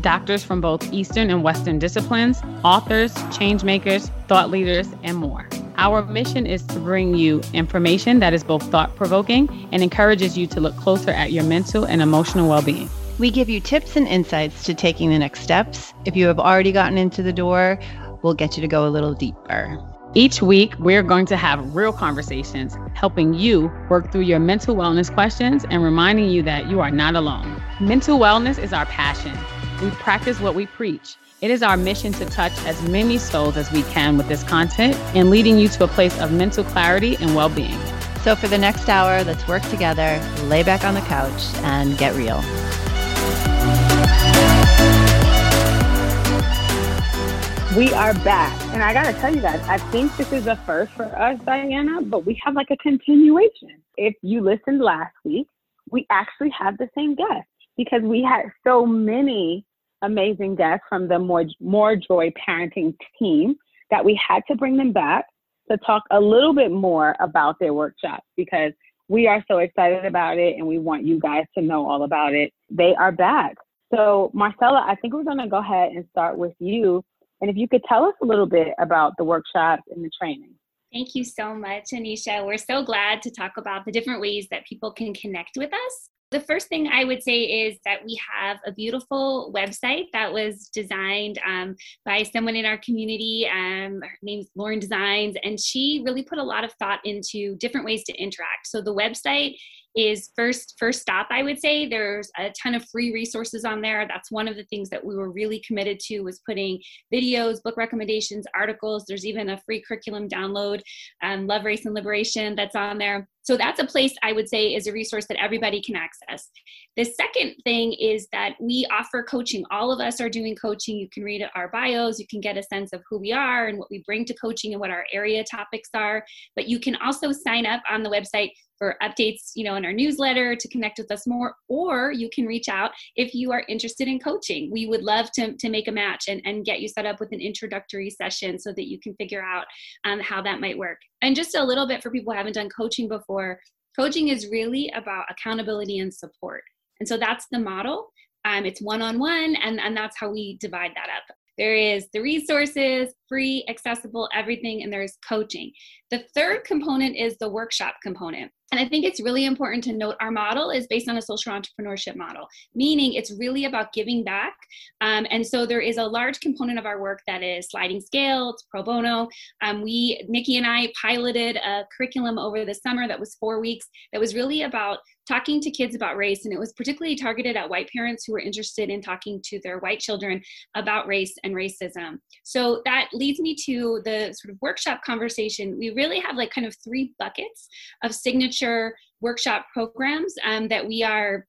doctors from both Eastern and Western disciplines, authors, change makers, thought leaders, and more. Our mission is to bring you information that is both thought provoking and encourages you to look closer at your mental and emotional well being. We give you tips and insights to taking the next steps. If you have already gotten into the door, we'll get you to go a little deeper. Each week, we're going to have real conversations, helping you work through your mental wellness questions and reminding you that you are not alone. Mental wellness is our passion. We practice what we preach. It is our mission to touch as many souls as we can with this content and leading you to a place of mental clarity and well being. So, for the next hour, let's work together, lay back on the couch, and get real. We are back. And I got to tell you guys, I think this is a first for us, Diana, but we have like a continuation. If you listened last week, we actually have the same guest because we had so many amazing guests from the More, More Joy parenting team that we had to bring them back to talk a little bit more about their workshops because we are so excited about it and we want you guys to know all about it. They are back. So, Marcella, I think we're going to go ahead and start with you. And if you could tell us a little bit about the workshops and the training. Thank you so much, Anisha. We're so glad to talk about the different ways that people can connect with us. The first thing I would say is that we have a beautiful website that was designed um, by someone in our community. Um, her name's Lauren Designs, and she really put a lot of thought into different ways to interact. So the website is first first stop i would say there's a ton of free resources on there that's one of the things that we were really committed to was putting videos book recommendations articles there's even a free curriculum download um, love race and liberation that's on there so that's a place I would say is a resource that everybody can access. The second thing is that we offer coaching. All of us are doing coaching. You can read our bios, you can get a sense of who we are and what we bring to coaching and what our area topics are. But you can also sign up on the website for updates, you know, in our newsletter to connect with us more, or you can reach out if you are interested in coaching. We would love to, to make a match and, and get you set up with an introductory session so that you can figure out um, how that might work. And just a little bit for people who haven't done coaching before, coaching is really about accountability and support. And so that's the model. Um, it's one on one, and and that's how we divide that up. There is the resources, free, accessible, everything, and there's coaching. The third component is the workshop component. And I think it's really important to note our model is based on a social entrepreneurship model, meaning it's really about giving back. Um, and so there is a large component of our work that is sliding scale, it's pro bono. Um, we, Nikki and I, piloted a curriculum over the summer that was four weeks that was really about talking to kids about race. And it was particularly targeted at white parents who were interested in talking to their white children about race and racism. So that leads me to the sort of workshop conversation. We really have like kind of three buckets of signature workshop programs um, that we are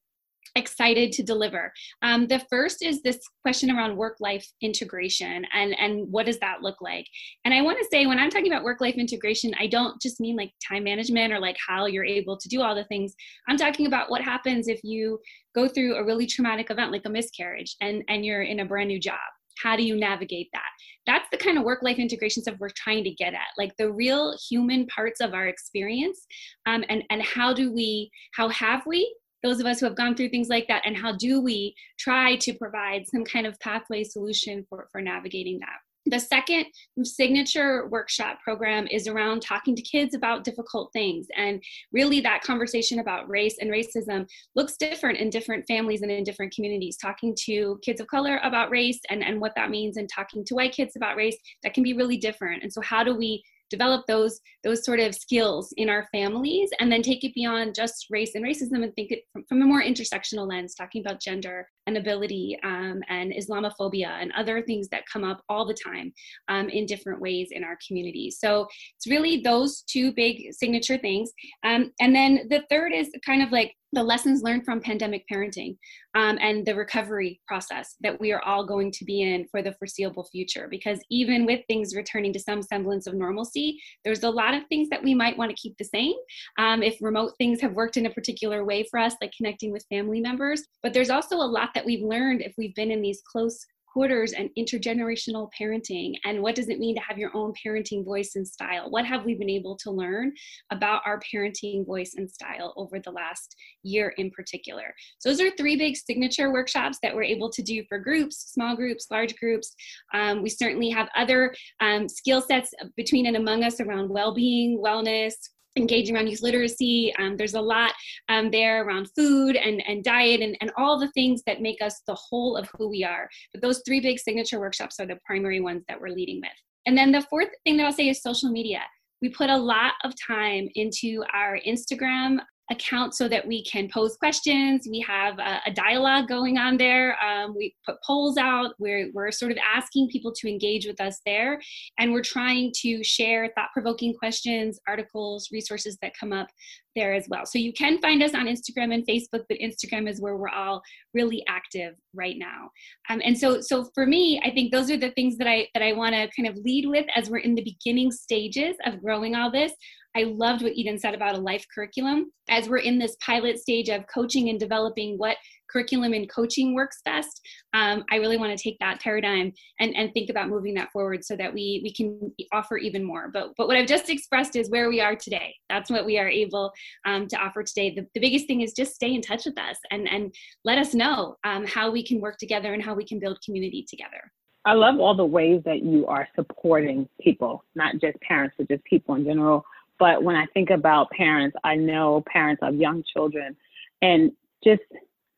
excited to deliver. Um, the first is this question around work life integration and, and what does that look like? And I want to say, when I'm talking about work life integration, I don't just mean like time management or like how you're able to do all the things. I'm talking about what happens if you go through a really traumatic event like a miscarriage and, and you're in a brand new job how do you navigate that? That's the kind of work life integration stuff we're trying to get at like the real human parts of our experience um, and and how do we how have we those of us who have gone through things like that and how do we try to provide some kind of pathway solution for for navigating that the second signature workshop program is around talking to kids about difficult things. And really, that conversation about race and racism looks different in different families and in different communities. Talking to kids of color about race and, and what that means, and talking to white kids about race, that can be really different. And so, how do we develop those those sort of skills in our families and then take it beyond just race and racism and think it from, from a more intersectional lens talking about gender inability um, and Islamophobia and other things that come up all the time um, in different ways in our community. So it's really those two big signature things. Um, and then the third is kind of like the lessons learned from pandemic parenting um, and the recovery process that we are all going to be in for the foreseeable future. Because even with things returning to some semblance of normalcy, there's a lot of things that we might want to keep the same um, if remote things have worked in a particular way for us, like connecting with family members. But there's also a lot that we've learned if we've been in these close quarters and intergenerational parenting and what does it mean to have your own parenting voice and style? What have we been able to learn about our parenting voice and style over the last year in particular? So those are three big signature workshops that we're able to do for groups small groups large groups. Um, we certainly have other um, skill sets between and among us around well-being wellness engaging around youth literacy. Um, there's a lot um, there around food and, and diet and, and all the things that make us the whole of who we are. But those three big signature workshops are the primary ones that we're leading with. And then the fourth thing that I'll say is social media. We put a lot of time into our Instagram account so that we can pose questions. We have a, a dialogue going on there. Um, we put polls out. We're, we're sort of asking people to engage with us there. And we're trying to share thought provoking questions, articles, resources that come up there as well. So you can find us on Instagram and Facebook, but Instagram is where we're all really active right now. Um, and so, so for me, I think those are the things that I that I want to kind of lead with as we're in the beginning stages of growing all this. I loved what Eden said about a life curriculum. As we're in this pilot stage of coaching and developing what curriculum and coaching works best, um, I really want to take that paradigm and, and think about moving that forward so that we, we can offer even more. But, but what I've just expressed is where we are today. That's what we are able um, to offer today. The, the biggest thing is just stay in touch with us and, and let us know um, how we can work together and how we can build community together. I love all the ways that you are supporting people, not just parents, but just people in general but when I think about parents, I know parents of young children and just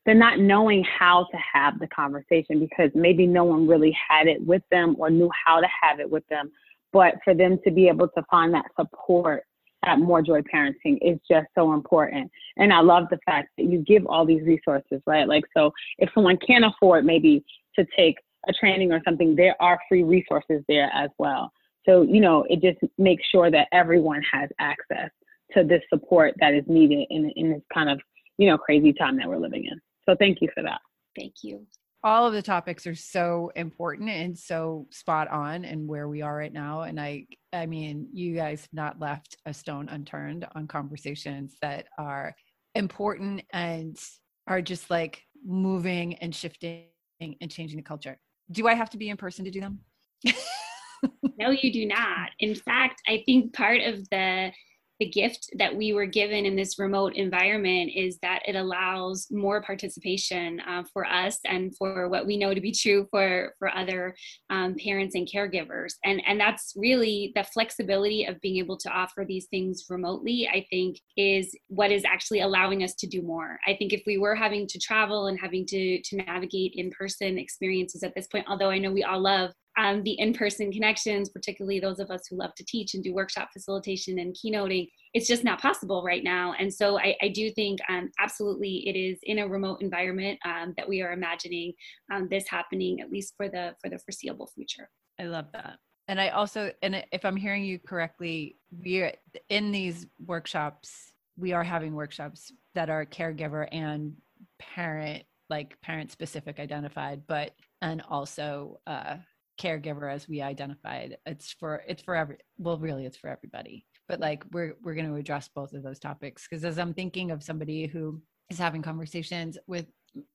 they're not knowing how to have the conversation because maybe no one really had it with them or knew how to have it with them. But for them to be able to find that support at More Joy Parenting is just so important. And I love the fact that you give all these resources, right? Like, so if someone can't afford maybe to take a training or something, there are free resources there as well. So, you know, it just makes sure that everyone has access to this support that is needed in, in this kind of, you know, crazy time that we're living in. So thank you for that. Thank you. All of the topics are so important and so spot on and where we are right now. And I I mean, you guys have not left a stone unturned on conversations that are important and are just like moving and shifting and changing the culture. Do I have to be in person to do them? no, you do not. In fact, I think part of the the gift that we were given in this remote environment is that it allows more participation uh, for us and for what we know to be true for for other um, parents and caregivers. And and that's really the flexibility of being able to offer these things remotely i think is what is actually allowing us to do more. I think if we were having to travel and having to to navigate in-person experiences at this point although i know we all love um, the in-person connections, particularly those of us who love to teach and do workshop facilitation and keynoting, it's just not possible right now. And so I, I do think um, absolutely it is in a remote environment um, that we are imagining um, this happening at least for the for the foreseeable future. I love that. And I also, and if I'm hearing you correctly, we're in these workshops. We are having workshops that are caregiver and parent, like parent specific identified, but and also uh, caregiver as we identified it's for it's for every well really it's for everybody. But like we're we're going to address both of those topics because as i'm thinking of somebody who is having conversations with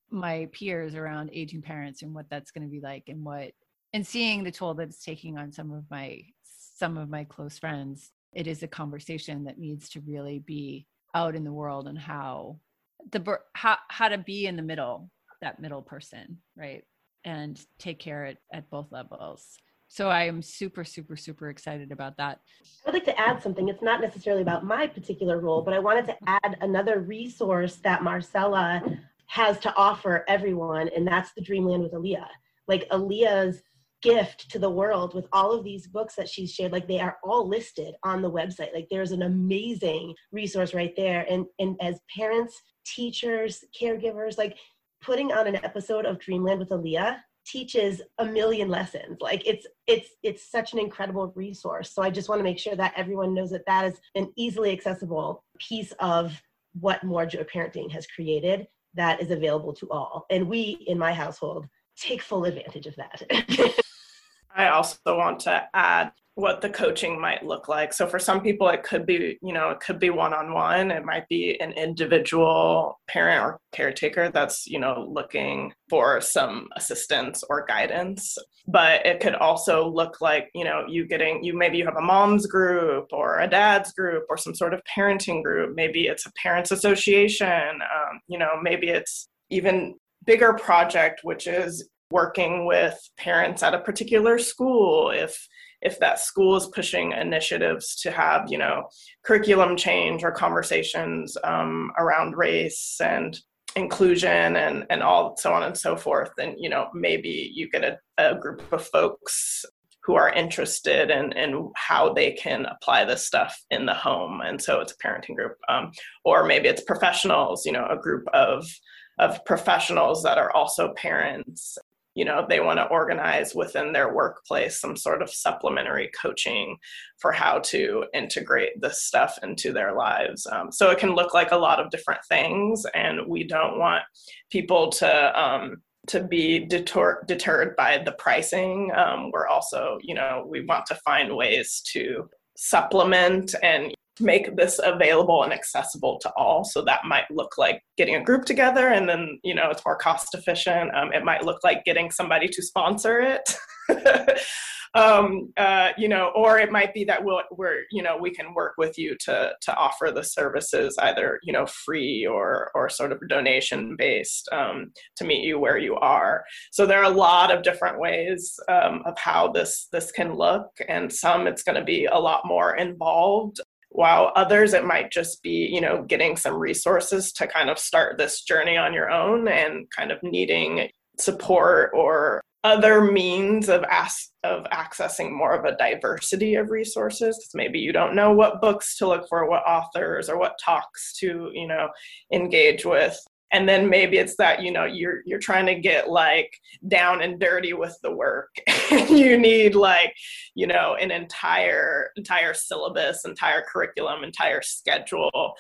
my peers around aging parents and what that's going to be like and what and seeing the toll that it's taking on some of my some of my close friends it is a conversation that needs to really be out in the world and how the how how to be in the middle that middle person right and take care at, at both levels. So I am super, super, super excited about that. I'd like to add something. It's not necessarily about my particular role, but I wanted to add another resource that Marcella has to offer everyone, and that's the Dreamland with Aaliyah. Like Aaliyah's gift to the world with all of these books that she's shared like they are all listed on the website like there's an amazing resource right there and and as parents teachers caregivers like putting on an episode of Dreamland with Aaliyah teaches a million lessons. Like it's it's it's such an incredible resource. So i just want to make sure that everyone knows that that is an easily accessible piece of what more joy parenting has created that is available to all. And we in my household take full advantage of that. I also want to add what the coaching might look like. So for some people it could be, you know, it could be one-on-one. It might be an individual parent or caretaker that's, you know, looking for some assistance or guidance. But it could also look like, you know, you getting you maybe you have a mom's group or a dad's group or some sort of parenting group. Maybe it's a parents association. Um, you know, maybe it's even bigger project which is working with parents at a particular school if if that school is pushing initiatives to have you know curriculum change or conversations um, around race and inclusion and and all so on and so forth then you know maybe you get a, a group of folks who are interested in, in how they can apply this stuff in the home. And so it's a parenting group um, or maybe it's professionals you know a group of of professionals that are also parents you know they want to organize within their workplace some sort of supplementary coaching for how to integrate this stuff into their lives. Um, so it can look like a lot of different things and we don't want people to um, to be deter- deterred by the pricing. Um, we're also you know we want to find ways to supplement and make this available and accessible to all. So that might look like getting a group together and then, you know, it's more cost efficient. Um, it might look like getting somebody to sponsor it. um, uh, you know, or it might be that we'll, we're, you know, we can work with you to to offer the services either, you know, free or or sort of donation based um, to meet you where you are. So there are a lot of different ways um, of how this this can look, and some it's going to be a lot more involved while others it might just be you know getting some resources to kind of start this journey on your own and kind of needing support or other means of as- of accessing more of a diversity of resources. Because maybe you don't know what books to look for what authors or what talks to you know engage with and then maybe it's that you know you're you're trying to get like down and dirty with the work you need like you know an entire entire syllabus entire curriculum entire schedule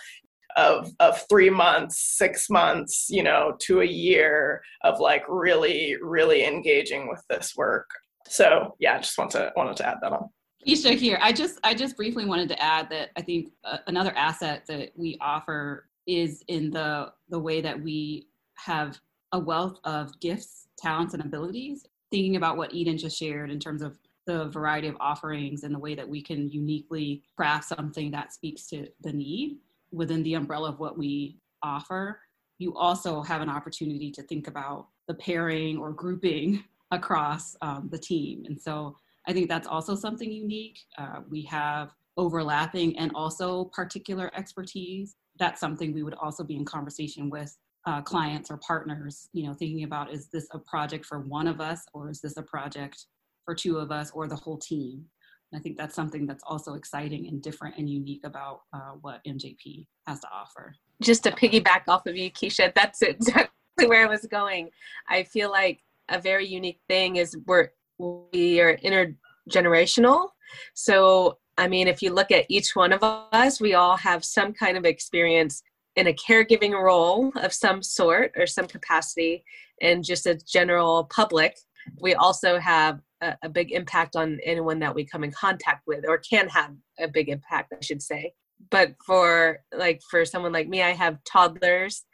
of of three months six months you know to a year of like really really engaging with this work so yeah i just want to wanted to add that on Keisha here. I just I just briefly wanted to add that I think uh, another asset that we offer is in the the way that we have a wealth of gifts, talents, and abilities. Thinking about what Eden just shared in terms of the variety of offerings and the way that we can uniquely craft something that speaks to the need within the umbrella of what we offer. You also have an opportunity to think about the pairing or grouping across um, the team. And so I think that's also something unique. Uh, we have overlapping and also particular expertise that's something we would also be in conversation with uh, clients or partners, you know, thinking about is this a project for one of us or is this a project for two of us or the whole team? And I think that's something that's also exciting and different and unique about uh, what MJP has to offer. Just to piggyback off of you, Keisha, that's exactly where I was going. I feel like a very unique thing is we're we are intergenerational. So I mean, if you look at each one of us, we all have some kind of experience in a caregiving role of some sort or some capacity, and just a general public. We also have a, a, big impact on anyone that we come in contact with, or can have a big impact, I should say. But for like for someone like me, I have toddlers,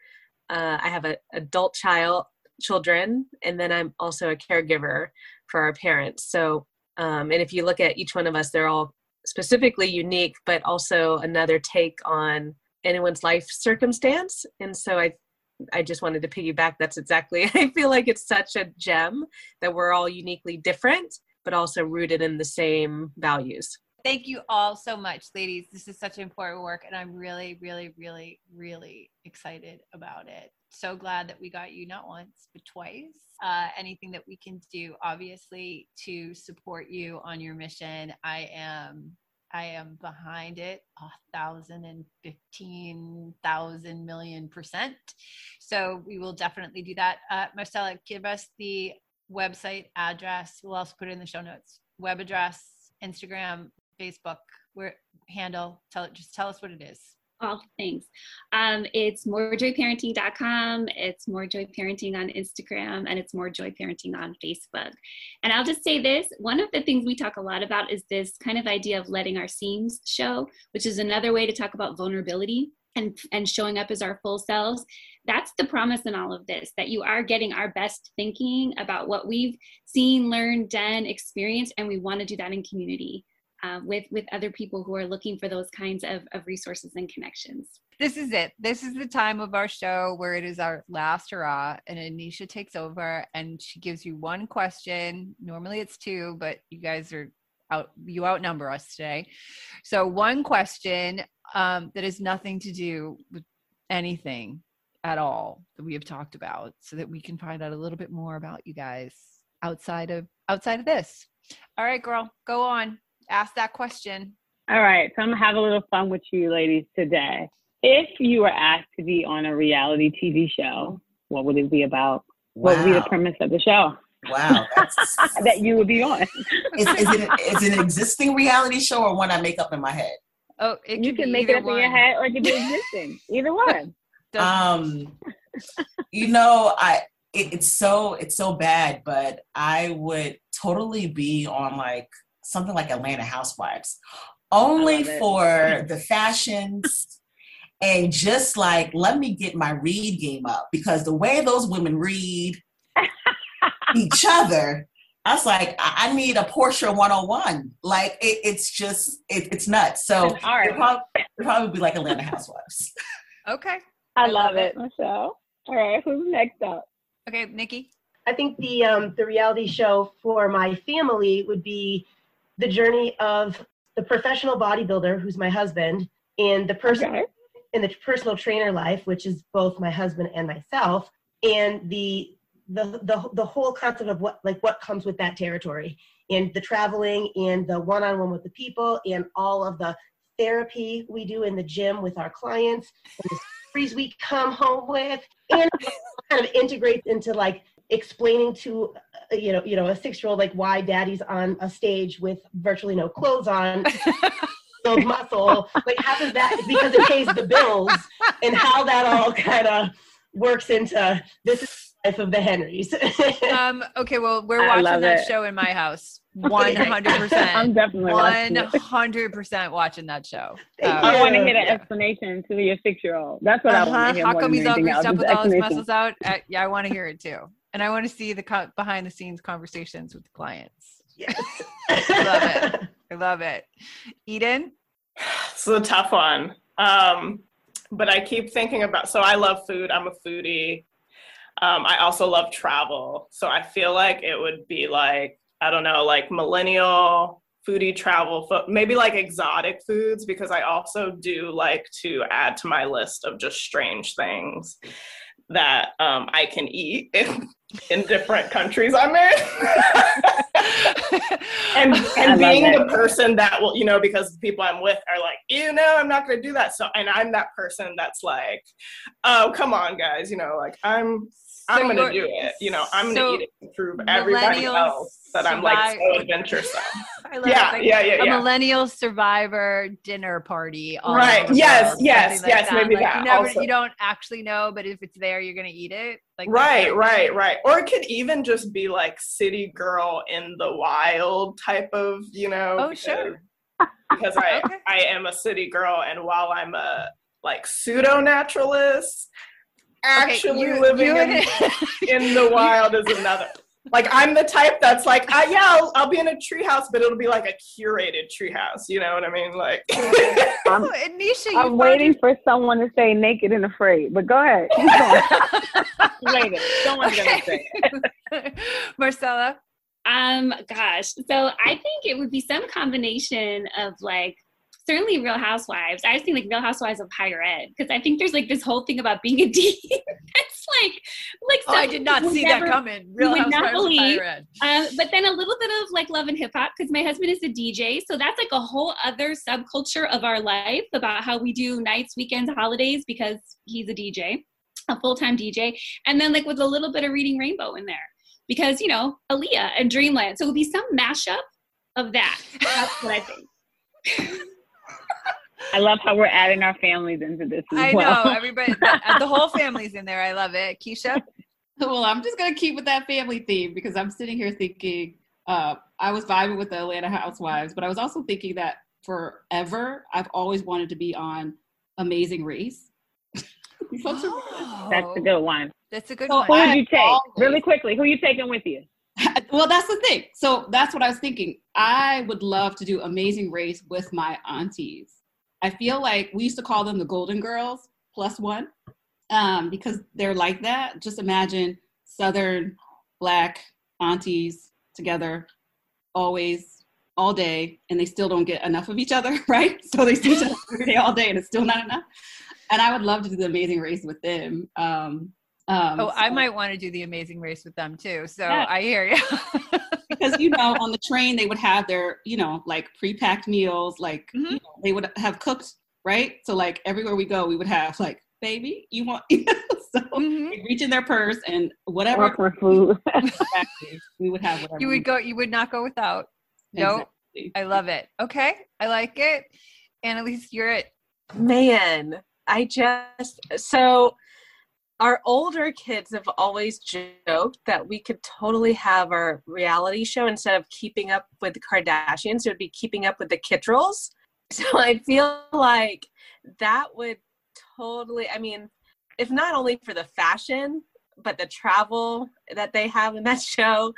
uh, I have an adult child, children, and then I'm also a caregiver for our parents. So, um, and if you look at each one of us, they're all specifically unique, but also another take on anyone's life circumstance. And so I I just wanted to piggyback. That's exactly, I feel like it's such a gem that we're all uniquely different, but also rooted in the same values. Thank you all so much, ladies. This is such important work, and I'm really, really, really, really excited about it. So glad that we got you not once, but twice. Uh, anything that we can do, obviously, to support you on your mission, I am I am behind it a thousand and fifteen thousand million percent. So we will definitely do that. Uh, Marcella, give us the website address. We'll also put it in the show notes. Web address, Instagram, Facebook, where handle. Tell it. Just tell us what it is all things. Um, it's morejoyparenting.com, it's morejoyparenting on Instagram, and it's morejoyparenting on Facebook. And I'll just say this one of the things we talk a lot about is this kind of idea of letting our seams show, which is another way to talk about vulnerability. And, and showing up as our full selves that's the promise in all of this that you are getting our best thinking about what we've seen learned done experienced and we want to do that in community uh, with with other people who are looking for those kinds of, of resources and connections. This is it. This is the time of our show where it is our last hurrah and anisha takes over and she gives you one question. Normally it's two but you guys are out you outnumber us today. So one question um, that has nothing to do with anything at all that we have talked about so that we can find out a little bit more about you guys outside of outside of this. All right girl go on ask that question. All right. So I'm going to have a little fun with you ladies today. If you were asked to be on a reality TV show, what would it be about? Wow. What would be the premise of the show? Wow. that you would be on. is, is, it, is it an existing reality show or one I make up in my head? Oh, you can make it up one. in your head or it can be existing. Either one. um, you know, I it, it's so it's so bad, but I would totally be on like something like Atlanta Housewives, only for the fashions and just like let me get my read game up because the way those women read each other, I was like, I need a Porsha 101. Like it, it's just it, it's nuts. So it'll probably, it'll probably be like Atlanta Housewives. okay. I, I love, love it, Michelle. All right, who's next up? Okay, Nikki. I think the um, the reality show for my family would be the journey of the professional bodybuilder, who's my husband, and the person okay. in the personal trainer life, which is both my husband and myself, and the the the the whole concept of what like what comes with that territory and the traveling and the one-on-one with the people and all of the therapy we do in the gym with our clients and the stories we come home with and kind of integrates into like explaining to uh, you know you know a six year old like why daddy's on a stage with virtually no clothes on build muscle. Like how does that because it pays the bills and how that all kind of works into this is life of the henrys. Um okay well we're watching that it. show in my house. 100% i'm definitely 100% watching that show. Um, i want to hear the explanation to your six year old that's what uh-huh. i want to hear how come he's all greased up with all his muscles out? Uh, yeah i want to hear it too and I want to see the co- behind the scenes conversations with the clients. Yes. I love it. I love it. Eden? It's a tough one. Um, but I keep thinking about, so I love food. I'm a foodie. Um, I also love travel. So I feel like it would be like, I don't know, like millennial foodie travel, maybe like exotic foods, because I also do like to add to my list of just strange things that um, I can eat in, in different countries I'm in. and and being the person that will, you know, because the people I'm with are like, you know, I'm not going to do that. So, and I'm that person that's like, oh, come on, guys, you know, like I'm I'm so gonna do it. You know, I'm so gonna eat it and prove everybody else that I'm like so adventuresome. yeah, like yeah, yeah, yeah. A millennial survivor dinner party. right. Yes, world, yes, like yes. That. Maybe like that. You, never, you don't actually know, but if it's there, you're gonna eat it. Like right, right, right. Or it could even just be like city girl in the wild type of, you know. Oh, sure. Because I okay. I am a city girl, and while I'm a like pseudo naturalist actually okay, you, living you in, in the wild is another. Like I'm the type that's like, uh, yeah, I'll, I'll, be in a treehouse, but it'll be like a curated treehouse. You know what I mean? Like, I'm, oh, Anisha, I'm waiting for someone to say naked and afraid, but go ahead. Waiting. Someone's okay. gonna say it. Marcella. Um, gosh. So I think it would be some combination of like certainly Real Housewives. I was thinking like Real Housewives of higher ed because I think there's like this whole thing about being a dean. it's like like Oh, I did not see never- that coming. Real Housewives of believe. Higher Ed. Um, but then a little bit of like love and hip hop because my husband is a DJ. So that's like a whole other subculture of our life about how we do nights, weekends, holidays because he's a DJ, a full time DJ. And then like with a little bit of Reading Rainbow in there because, you know, Aaliyah and Dreamland. So it would be some mashup of that. That's what I think. I love how we're adding our families into this as I well. know everybody. The, uh, the whole family's in there. I love it. Keisha. Well, I'm just gonna keep with that family theme because I'm sitting here thinking uh, I was vibing with the Atlanta Housewives, but I was also thinking that forever I've always wanted to be on Amazing Race. You folks are- That's a good one. That's a good So Who would you take? always- Really quickly, who you taking with you? well, that's the thing. So that's what I was thinking. I would love to do Amazing Race with my aunties. I feel like we used to call them the Golden Girls plus one um, because they're like that. Just imagine Southern black aunties together always all day and they still don't get enough of each other, right? So they see each other every day all day and it's still not enough. And I would love to do the Amazing Race with them. Um, um, Oh, I might want to do the Amazing Race with them too. So Yeah. I hear you. because you know on the train they would have their you know like pre-packed meals like Mhm. you know, they would have cooked right so like everywhere we go we would have like baby you want so Mhm. reach in their purse and whatever Or for food. we would have whatever You would go. You would not go without. No, Exactly. I love it. Okay, I like it. And at least you're it. Man, I just so our older kids have always joked that we could totally have our reality show instead of keeping up with the Kardashians, it would be keeping up with the Kittrells. So I feel like that would totally, I mean, if not only for the fashion, but the travel that they have in that show.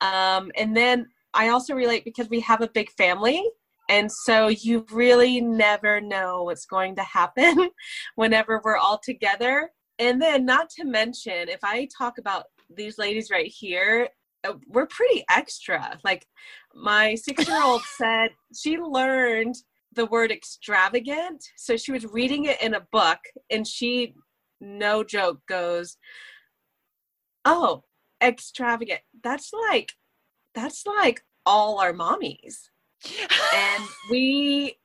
Um, and then I also relate because we have a big family. And so you really never know what's going to happen whenever we're all together. And then, not to mention, if I talk about these ladies right here, uh, we're pretty extra. Like my six year old said, she learned the word extravagant. So she was reading it in a book and she, no joke, goes, Oh, extravagant. That's like, that's like all our mommies. And we,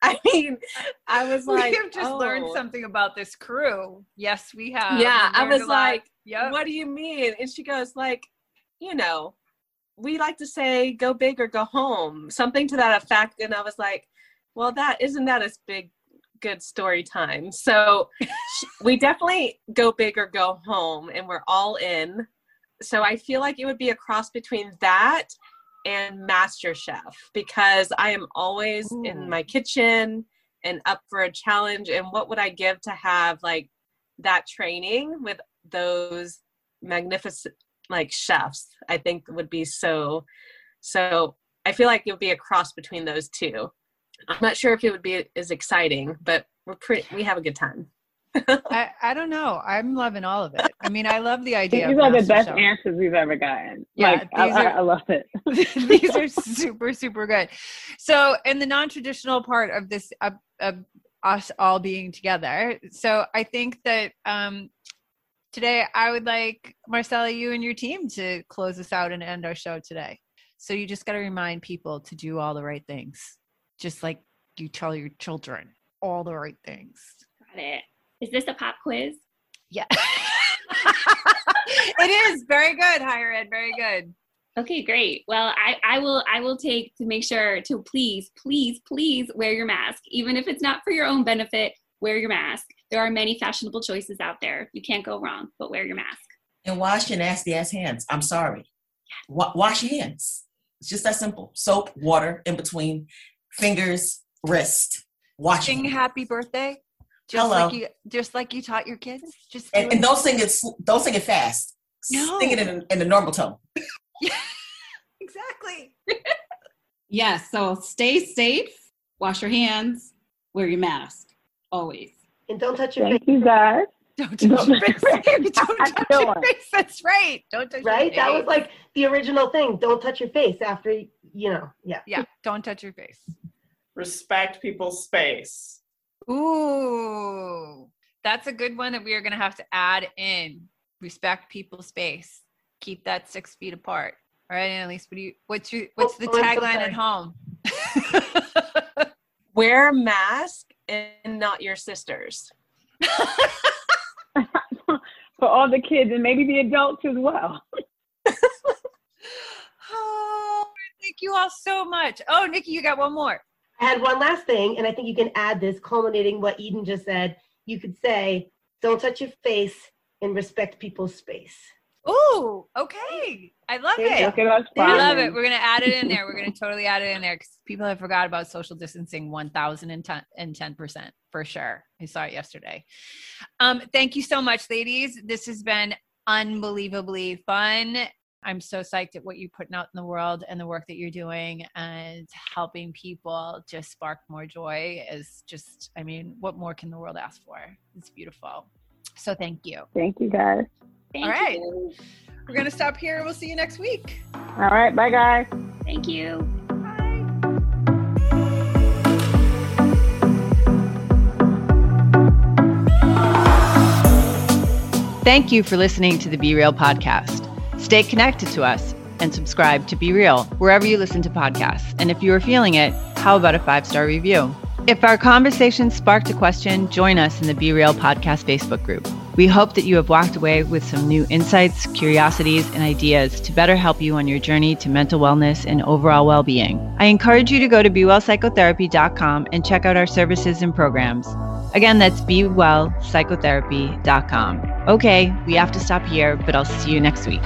I mean, I was like, we have just learned "Oh." something about this crew. Yes, we have. Yeah, I was like, Yep. what do you mean? And she goes, like, you know, we like to say go big or go home, something to that effect. And I was like, well, that isn't that a big, good story time. So we definitely go big or go home, and we're all in. So I feel like it would be a cross between that and Master Chef because I am always Ooh. in my kitchen and up for a challenge. And what would I give to have like that training with those magnificent like chefs? I think would be so. So I feel like it would be a cross between those two. I'm not sure if it would be as exciting, but we're pretty. We have a good time. I, I don't know. I'm loving all of it. I mean, I love the idea. These are the best Chef. answers we've ever gotten. Yeah, like, I, are- I love it. these are super super good so in the non-traditional part of this of, of us all being together so i think that um today i would like marcella you and your team to close us out and end our show today so you just got to remind people to do all the right things just like you tell your children all the right things Got it. Is this a pop quiz? yeah it is very good higher ed very good Okay, great. Well, I, I will I will take to make sure to please, please, please wear your mask. Even if it's not for your own benefit, wear your mask. There are many fashionable choices out there. You can't go wrong, but wear your mask. And wash your nasty ass hands. I'm sorry. Wa- wash your hands. It's just that simple. Soap, water in between, fingers, wrist. Wash your sing happy birthday just Hello. like you just like you taught your kids just And, and it. don't sing it. Don't sing it fast. No. Sing it in, in a normal tone. exactly Yes. So stay safe. Wash your hands. Wear your mask. Always. And don't touch your Thank face. you, guys. don't touch Don't your face don't touch your face that's right don't touch Right? your That was like the original thing. Don't touch your face after you know. Yeah. yeah don't touch your face Respect people's space. Ooh that's a good one that we are going to have to add in respect people's space, keep that six feet apart. All right, Annalise, what do you? What's your? What's the Oh, tagline at home? Wear a mask and not your sisters. For all the kids and maybe the adults as well. oh, thank you all so much. Oh, Nikki, you got one more. I had one last thing, and I think you can add this, culminating what Eden just said. You could say, "Don't touch your face and respect people's space." Ooh, okay. I love There it. Look at us. I love it. We're gonna add it in there. We're gonna totally add it in there because people have forgot about social distancing one thousand and ten percent for sure. I saw it yesterday. Um, thank you so much, ladies. This has been unbelievably fun. I'm so psyched at what you're putting out in the world and the work that you're doing and helping people just spark more joy is just, I mean, what more can the world ask for? It's beautiful. So thank you. Thank you guys. Thank All right. you. We're gonna stop here. We'll see you next week. All right. Bye, guys. Thank you. Bye. Thank you for listening to the Be Real podcast. Stay connected to us and subscribe to Be Real wherever you listen to podcasts. And if you are feeling it, how about a five star review? If our conversation sparked a question, join us in the Be Real podcast Facebook group. We hope that you have walked away with some new insights, curiosities, and ideas to better help you on your journey to mental wellness and overall well being. I encourage you to go to bewellpsychotherapy.com and check out our services and programs. Again, that's bewellpsychotherapy.com. Okay, we have to stop here, but I'll see you next week.